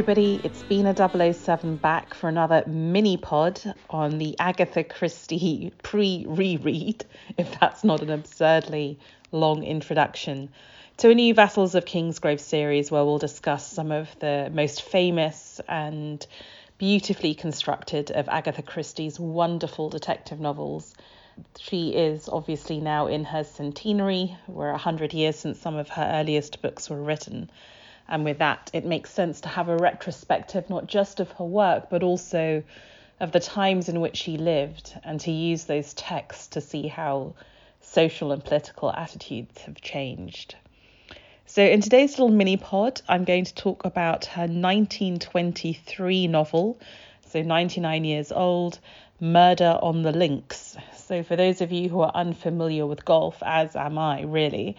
Everybody, it's Bina 007 back for another mini pod on the Agatha Christie pre reread, if that's not an absurdly long introduction, to a new Vassals of Kingsgrove series where we'll discuss some of the most famous and beautifully constructed of Agatha Christie's wonderful detective novels. She is obviously now in her centenary. We're 100 years since some of her earliest books were written. And with that, it makes sense to have a retrospective, not just of her work, but also of the times in which she lived, and to use those texts to see how social and political attitudes have changed. So, in today's little mini pod, I'm going to talk about her 1923 novel, so 99 years old, Murder on the Links. So, for those of you who are unfamiliar with golf, as am I really,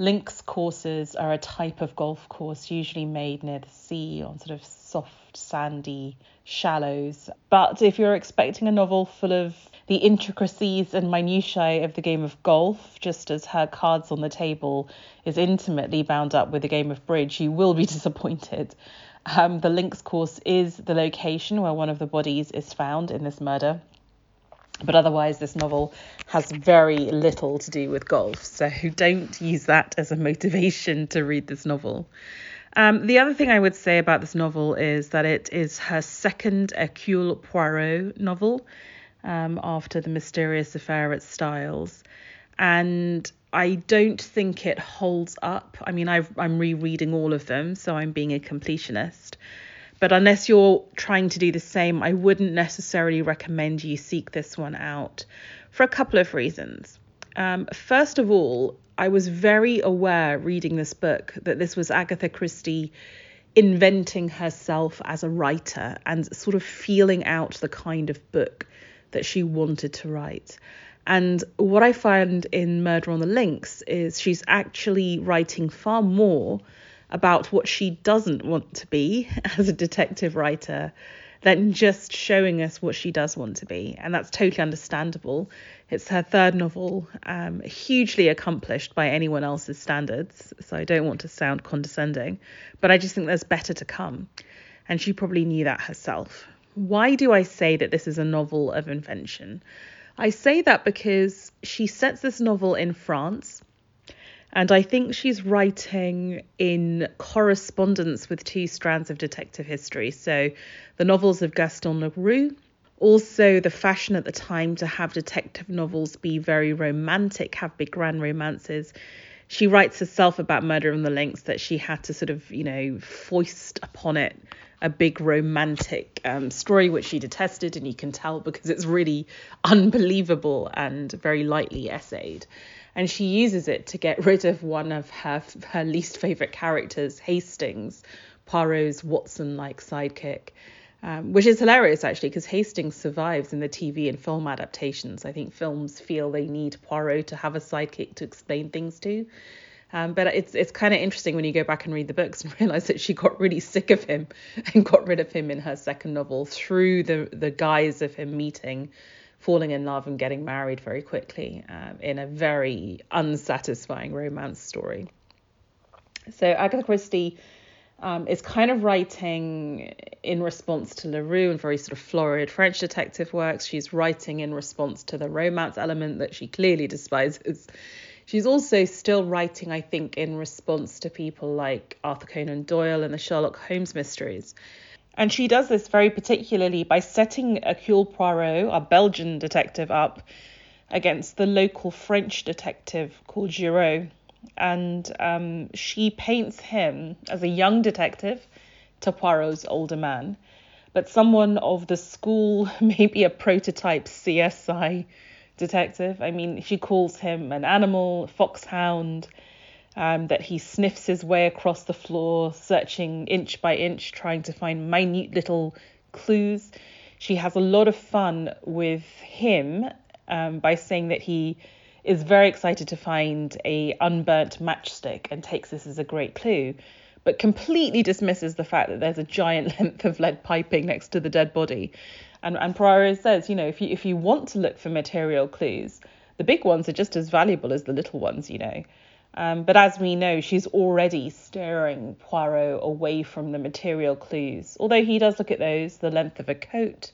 Links courses are a type of golf course usually made near the sea on sort of soft, sandy shallows. But if you're expecting a novel full of the intricacies and minutiae of the game of golf, just as her cards on the table is intimately bound up with the game of bridge, you will be disappointed. Um, the Links course is the location where one of the bodies is found in this murder. But otherwise, this novel has very little to do with golf, so don't use that as a motivation to read this novel. Um, the other thing I would say about this novel is that it is her second Hercule Poirot novel um, after The Mysterious Affair at Styles. And I don't think it holds up. I mean, i am rereading all of them, so I'm being a completionist. But unless you're trying to do the same, I wouldn't necessarily recommend you seek this one out for a couple of reasons. Um, first of all, I was very aware reading this book that this was Agatha Christie inventing herself as a writer and sort of feeling out the kind of book that she wanted to write. And what I find in Murder on the Links is she's actually writing far more about what she doesn't want to be as a detective writer than just showing us what she does want to be. And that's totally understandable. It's her third novel, um, hugely accomplished by anyone else's standards. So I don't want to sound condescending, but I just think there's better to come. And she probably knew that herself. Why do I say that this is a novel of invention? I say that because she sets this novel in France and I think she's writing in correspondence with two strands of detective history. So the novels of Gaston Leroux, also the fashion at the time to have detective novels be very romantic, have big grand romances. She writes herself about Murder on the Links that she had to sort of, you know, foist upon it a big romantic um, story, which she detested, and you can tell because it's really unbelievable and very lightly essayed and she uses it to get rid of one of her her least favorite characters, Hastings, Poirot's Watson-like sidekick. Um, which is hilarious actually because Hastings survives in the TV and film adaptations. I think films feel they need Poirot to have a sidekick to explain things to. Um, but it's it's kind of interesting when you go back and read the books and realize that she got really sick of him and got rid of him in her second novel through the the guise of him meeting falling in love and getting married very quickly um, in a very unsatisfying romance story. So Agatha Christie um, is kind of writing in response to Leroux and very sort of florid French detective works. She's writing in response to the romance element that she clearly despises. She's also still writing, I think, in response to people like Arthur Conan Doyle and the Sherlock Holmes mysteries. And she does this very particularly by setting Hercule Poirot, a Belgian detective, up against the local French detective called Giraud. And um, she paints him as a young detective to Poirot's older man, but someone of the school, maybe a prototype CSI detective. I mean, she calls him an animal, foxhound, um, that he sniffs his way across the floor, searching inch by inch, trying to find minute little clues. She has a lot of fun with him um, by saying that he is very excited to find a unburnt matchstick and takes this as a great clue, but completely dismisses the fact that there's a giant length of lead piping next to the dead body. And and Poirot says, you know, if you if you want to look for material clues, the big ones are just as valuable as the little ones, you know. Um, but as we know, she's already steering Poirot away from the material clues, although he does look at those the length of a coat,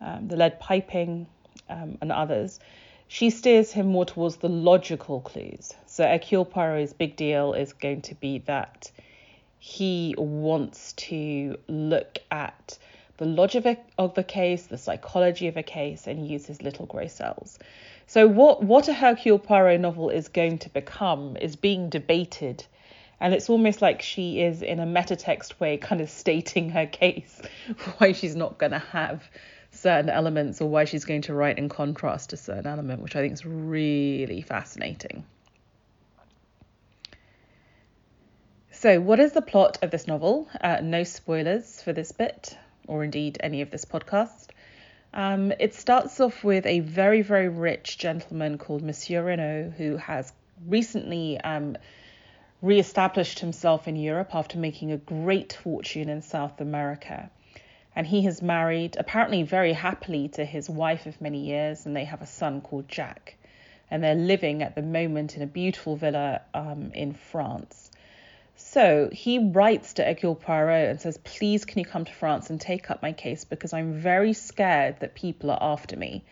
um, the lead piping, um, and others. She steers him more towards the logical clues. So Hercule Poirot's big deal is going to be that he wants to look at the logic of a, of a case, the psychology of a case, and use his little grey cells. So what what a Hercule Poirot novel is going to become is being debated, and it's almost like she is in a metatext way, kind of stating her case, why she's not going to have certain elements or why she's going to write in contrast to certain element, which I think is really fascinating. So, what is the plot of this novel? Uh, no spoilers for this bit, or indeed any of this podcast. Um, it starts off with a very, very rich gentleman called Monsieur Renauld, who has recently um, re-established himself in Europe after making a great fortune in South America. And he has married, apparently very happily, to his wife of many years, and they have a son called Jack. And they're living at the moment in a beautiful villa um, in France. So he writes to Hercule Poirot and says, Please, can you come to France and take up my case because I'm very scared that people are after me.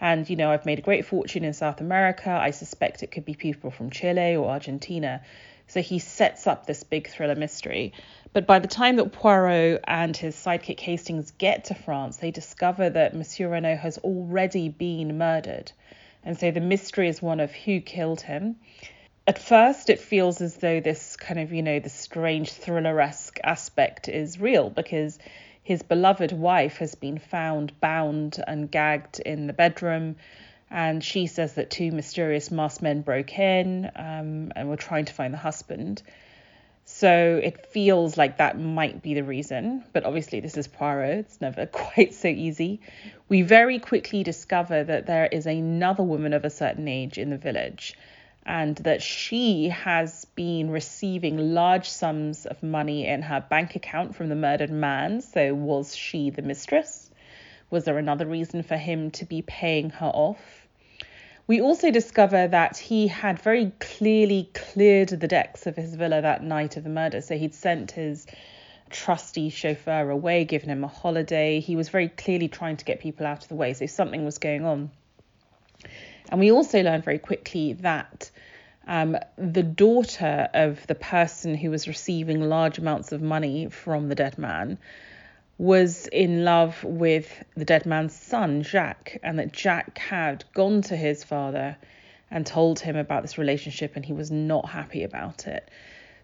And, you know, I've made a great fortune in South America. I suspect it could be people from Chile or Argentina. So he sets up this big thriller mystery. But by the time that Poirot and his sidekick Hastings get to France, they discover that Monsieur Renauld has already been murdered. And so the mystery is one of who killed him at first it feels as though this kind of you know the strange thriller-esque aspect is real because his beloved wife has been found bound and gagged in the bedroom and she says that two mysterious masked men broke in um, and were trying to find the husband so it feels like that might be the reason, but obviously this is Poirot. It's never quite so easy. We very quickly discover that there is another woman of a certain age in the village, and that she has been receiving large sums of money in her bank account from the murdered man. So, was she the mistress? Was there another reason for him to be paying her off? We also discover that he had very clearly cleared the decks of his villa that night of the murder. So, he'd sent his trusty chauffeur away, given him a holiday. He was very clearly trying to get people out of the way. So, something was going on. And we also learned very quickly that um, the daughter of the person who was receiving large amounts of money from the dead man was in love with the dead man's son, Jacques, and that Jacques had gone to his father and told him about this relationship, and he was not happy about it.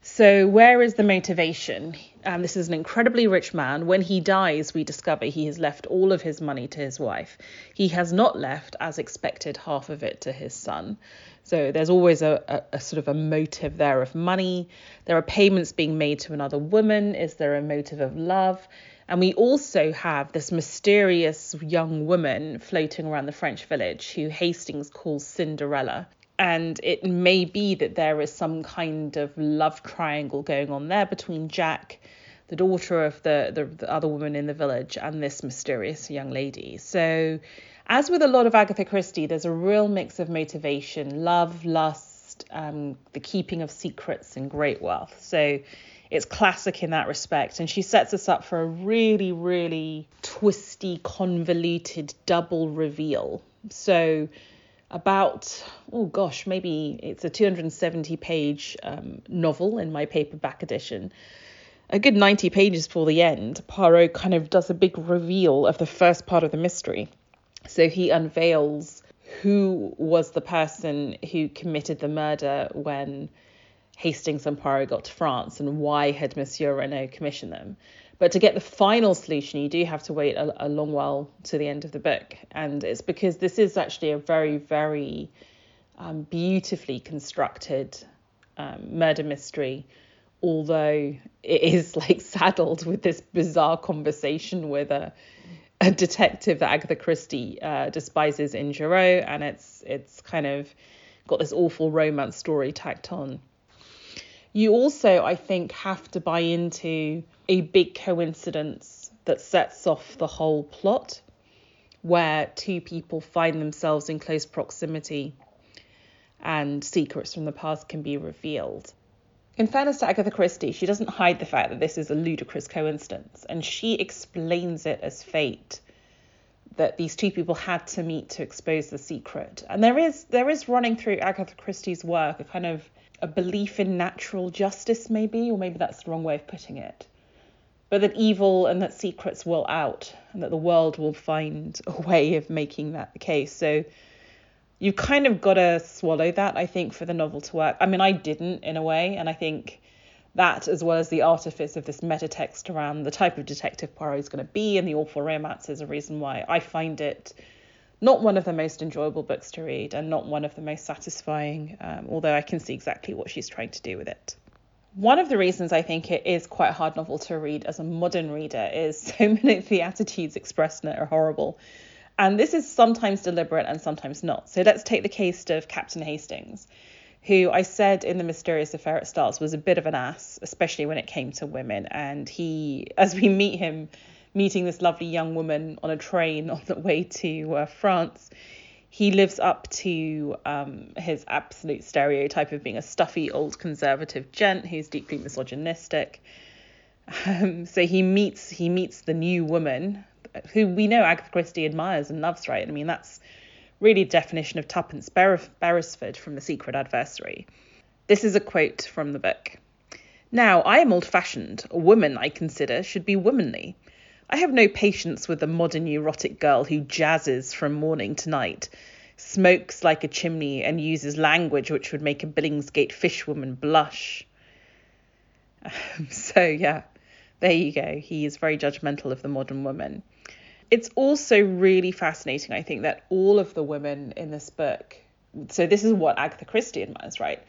So, where is the motivation? Um, this is an incredibly rich man. When he dies, we discover he has left all of his money to his wife. He has not left, as expected, half of it to his son. So, there's always a, a, a sort of a motive there of money. There are payments being made to another woman. Is there a motive of love? And we also have this mysterious young woman floating around the French village who Hastings calls Cinderella and it may be that there is some kind of love triangle going on there between Jack, the daughter of the, the, the other woman in the village, and this mysterious young lady. So, as with a lot of Agatha Christie, there's a real mix of motivation, love, lust, um, the keeping of secrets, and great wealth. So, it's classic in that respect. And she sets us up for a really, really twisty, convoluted double reveal. So, about, oh gosh, maybe it's a 270 page um, novel in my paperback edition. A good 90 pages before the end, Poirot kind of does a big reveal of the first part of the mystery. So he unveils who was the person who committed the murder when Hastings and Poirot got to France and why had Monsieur Renauld commissioned them. But to get the final solution, you do have to wait a, a long while to the end of the book. And it's because this is actually a very, very um, beautifully constructed um, murder mystery, although it is like saddled with this bizarre conversation with a, a detective that Agatha Christie uh, despises in Giraud, and it's it's kind of got this awful romance story tacked on. You also, I think, have to buy into a big coincidence that sets off the whole plot, where two people find themselves in close proximity. and secrets from the past can be revealed. In fairness to Agatha Christie, she doesn't hide the fact that this is a ludicrous coincidence, and she explains it as fate that these two people had to meet to expose the secret. And there is there is running through Agatha Christie's work a kind of a belief in natural justice, maybe, or maybe that's the wrong way of putting it. But that evil and that secrets will out, and that the world will find a way of making that the case. So you kind of got to swallow that, I think, for the novel to work. I mean, I didn't in a way, and I think that, as well as the artifice of this meta text around the type of detective Poirot is going to be and the awful romance, is a reason why I find it not one of the most enjoyable books to read and not one of the most satisfying, um, although I can see exactly what she's trying to do with it. One of the reasons I think it is quite a hard novel to read as a modern reader is so many of the attitudes expressed in it are horrible. And this is sometimes deliberate and sometimes not. So let's take the case of Captain Hastings, who I said in The Mysterious Affair at Styles was a bit of an ass, especially when it came to women. And he, as we meet him, meeting this lovely young woman on a train on the way to uh, France, he lives up to um, his absolute stereotype of being a stuffy old conservative gent who's deeply misogynistic. Um, so he meets he meets the new woman who we know Agatha Christie admires and loves, right? I mean, that's really definition of Tuppence Beresford from The Secret Adversary. This is a quote from the book. Now, I am old fashioned. A woman, I consider, should be womanly. I have no patience with the modern neurotic girl who jazzes from morning to night, smokes like a chimney, and uses language which would make a Billingsgate fishwoman blush. so, yeah, there you go. He is very judgmental of the modern woman it's also really fascinating, I think, that all of the women in this book, so this is what Agatha Christie admires, right?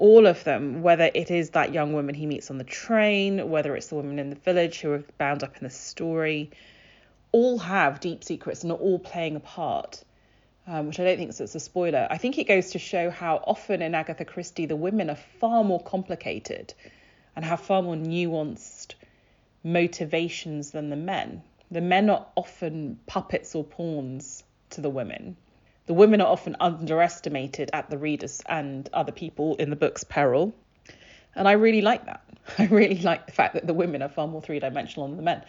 All of them, whether it is that young woman he meets on the train, whether it's the women in the village who are bound up in the story, all have deep secrets and are all playing a part. Um, which I don't think is a spoiler. I think it goes to show how often in Agatha Christie the women are far more complicated and have far more nuanced motivations than the men. The men are often puppets or pawns to the women. The women are often underestimated at the readers and other people in the book's peril. And I really like that. I really like the fact that the women are far more three dimensional than the men.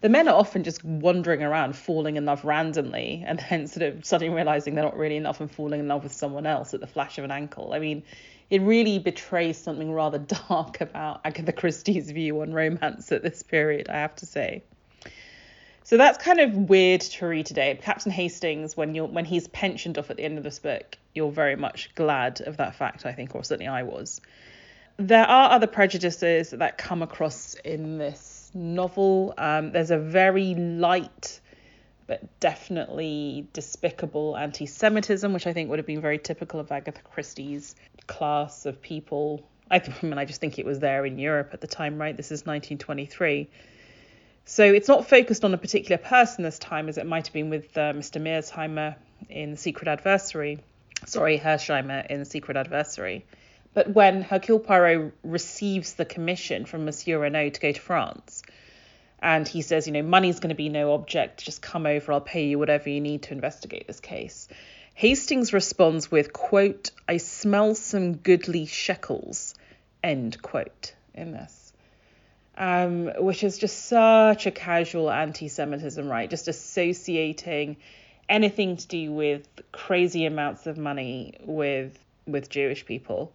The men are often just wandering around, falling in love randomly, and then sort of suddenly realizing they're not really love and falling in love with someone else at the flash of an ankle. I mean, it really betrays something rather dark about Agatha Christie's view on romance at this period, I have to say. So that's kind of weird to read today. Captain Hastings, when you're when he's pensioned off at the end of this book, you're very much glad of that fact, I think, or certainly I was. There are other prejudices that come across in this novel. Um, there's a very light but definitely despicable anti Semitism, which I think would have been very typical of Agatha Christie's class of people. I, I mean, I just think it was there in Europe at the time, right? This is 1923. So it's not focused on a particular person this time, as it might have been with uh, Mr. Mearsheimer in The Secret Adversary. Sorry, Hersheimmer in The Secret Adversary. But when Hercule Poirot receives the commission from Monsieur Renauld to go to France, and he says, you know, money's going to be no object, just come over, I'll pay you whatever you need to investigate this case. Hastings responds with, quote, I smell some goodly shekels, end quote, in this um, which is just such a casual anti-Semitism, right? Just associating anything to do with crazy amounts of money with with Jewish people.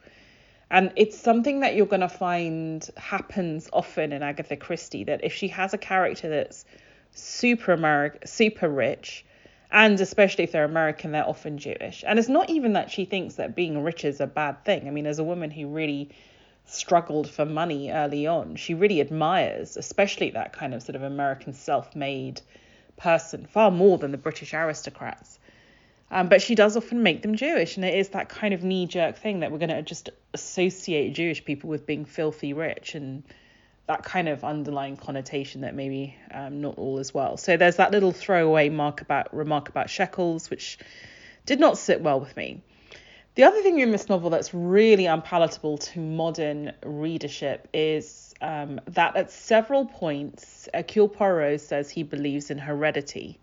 And it's something that you're going to find happens often in Agatha Christie that if she has a character that's super American, super rich, and especially if they're American, they're often Jewish. And it's not even that she thinks that being rich is a bad thing. I mean, as a woman who really struggled for money early on. She really admires, especially that kind of sort of American self made person, far more than the British aristocrats. Um, but she does often make them Jewish, and it is that kind of knee jerk thing that we're going to just associate Jewish people with being filthy rich and that kind of underlying connotation that maybe um, not all as well. So there's that little throwaway mark about remark about shekels, which did not sit well with me. The other thing in this novel that's really unpalatable to modern readership is um, that at several points, Hercule Poirot says he believes in heredity.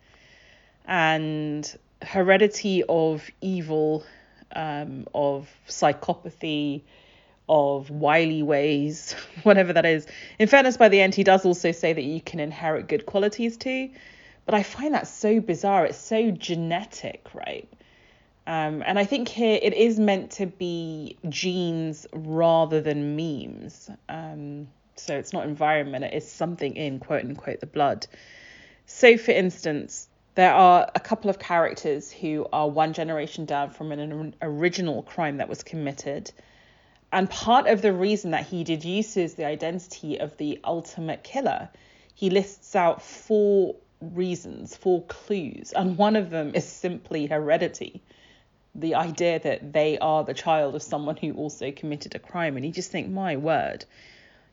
And heredity of evil um, of psychopathy, of wily ways, whatever that is. In fairness, by the end, he does also say that you can inherit good qualities too. But I find that so bizarre. It's so genetic, right? Um, and I think here it is meant to be genes rather than memes. Um, so it's not environment, it is something in quote unquote the blood. So, for instance, there are a couple of characters who are one generation down from an original crime that was committed. And part of the reason that he deduces the identity of the ultimate killer, he lists out four reasons, four clues, and one of them is simply heredity. The idea that they are the child of someone who also committed a crime. And you just think, my word,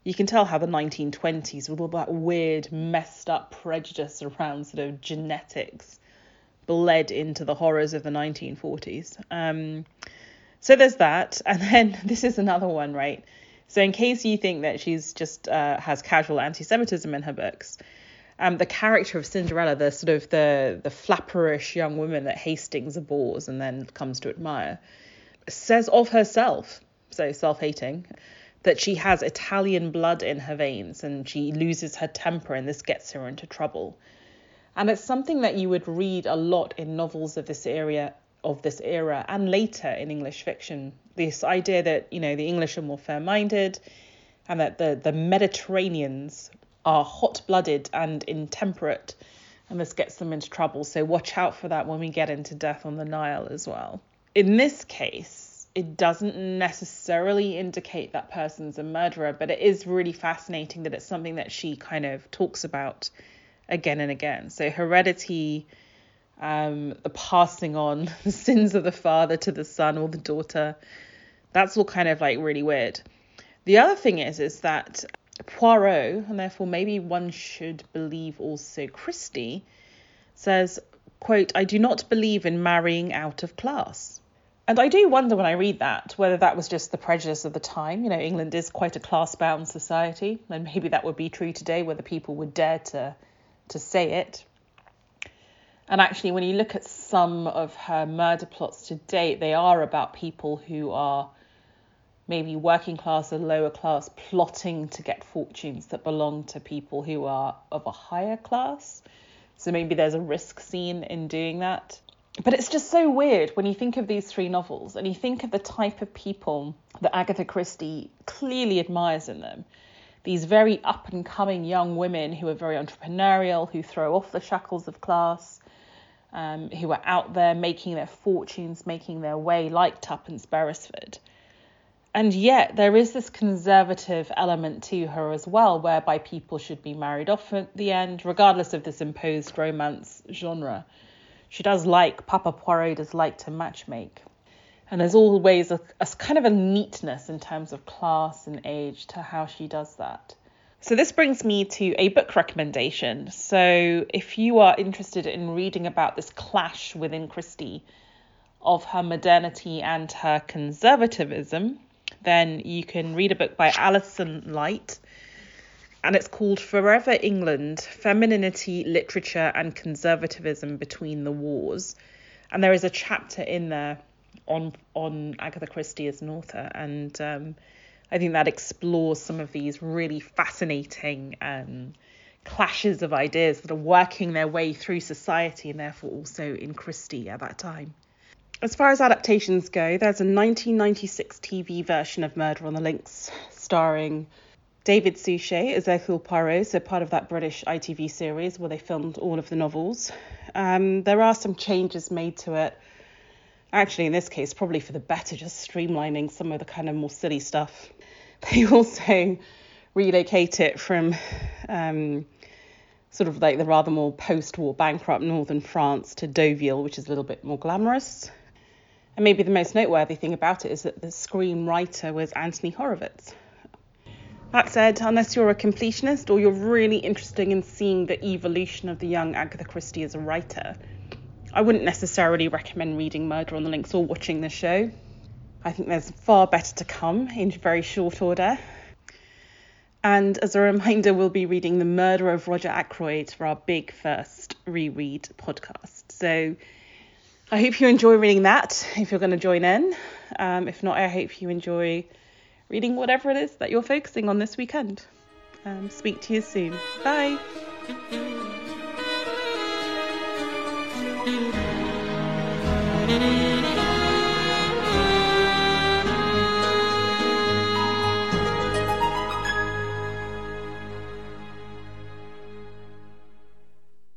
you can tell how the 1920s with all that weird, messed up prejudice around sort of genetics bled into the horrors of the 1940s. Um, so there's that, and then this is another one, right? So in case you think that she's just uh, has casual anti-Semitism in her books, um, the character of Cinderella, the sort of the the flapperish young woman that Hastings abhors and then comes to admire, says of herself, so self-hating, that she has Italian blood in her veins and she loses her temper and this gets her into trouble. And it's something that you would read a lot in novels of this area of this era and later in English fiction. This idea that, you know, the English are more fair-minded and that the, the Mediterraneans are hot-blooded and intemperate and this gets them into trouble. So watch out for that when we get into Death on the Nile as well. In this case, it doesn't necessarily indicate that person's a murderer, but it is really fascinating that it's something that she kind of talks about again and again. So heredity, um, the passing on the sins of the father to the son or the daughter, that's all kind of like really weird. The other thing is is that Poirot, and therefore maybe one should believe also Christie, says, quote, I do not believe in marrying out of class. And I do wonder when I read that whether that was just the prejudice of the time. You know, England is quite a class bound society, and maybe that would be true today, whether people would dare to to say it. And actually, when you look at some of her murder plots to date, they are about people who are maybe working class or lower class plotting to get fortunes that belong to people who are of a higher class. So maybe there's a risk scene in doing that but it's just so weird when you think of these three novels and you think of the type of people that Agatha Christie clearly admires in them. These very up and coming young women who are very entrepreneurial, who throw off the shackles of class, um, who are out there making their fortunes, making their way, like Tuppence Beresford. And yet, there is this conservative element to her as well, whereby people should be married off at the end, regardless of this imposed romance genre she does like, Papa Poirot does like to matchmake. And there's always a, a kind of a neatness in terms of class and age to how she does that. So this brings me to a book recommendation. So if you are interested in reading about this clash within Christie of her modernity and her conservatism, then you can read a book by Alison Light and it's called Forever England Femininity, Literature, and Conservatism Between the Wars. And there is a chapter in there on on Agatha Christie as an author, and um, I think that explores some of these really fascinating um, clashes of ideas that are working their way through society and therefore also in Christie at that time. As far as adaptations go, there's a 1996 TV version of Murder on the Links starring David Suchet as Hercule Poirot, so part of that British ITV series where they filmed all of the novels. Um, there are some changes made to it. Actually, in this case, probably for the better, just streamlining some of the kind of more silly stuff. They also relocate it from um, sort of like the rather more post war bankrupt northern France to Deauville, which is a little bit more glamorous. And maybe the most noteworthy thing about it is that the screenwriter was Anthony Horowitz. That said, unless you're a completionist or you're really interested in seeing the evolution of the young Agatha Christie as a writer, I wouldn't necessarily recommend reading Murder on the Links or watching the show. I think there's far better to come in very short order. And as a reminder, we'll be reading The Murder of Roger Ackroyd for our big first reread podcast. So I hope you enjoy reading that if you're going to join in. Um, if not, I hope you enjoy reading whatever it is that you're focusing on this weekend. Um, speak to you soon. Bye.